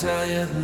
tell you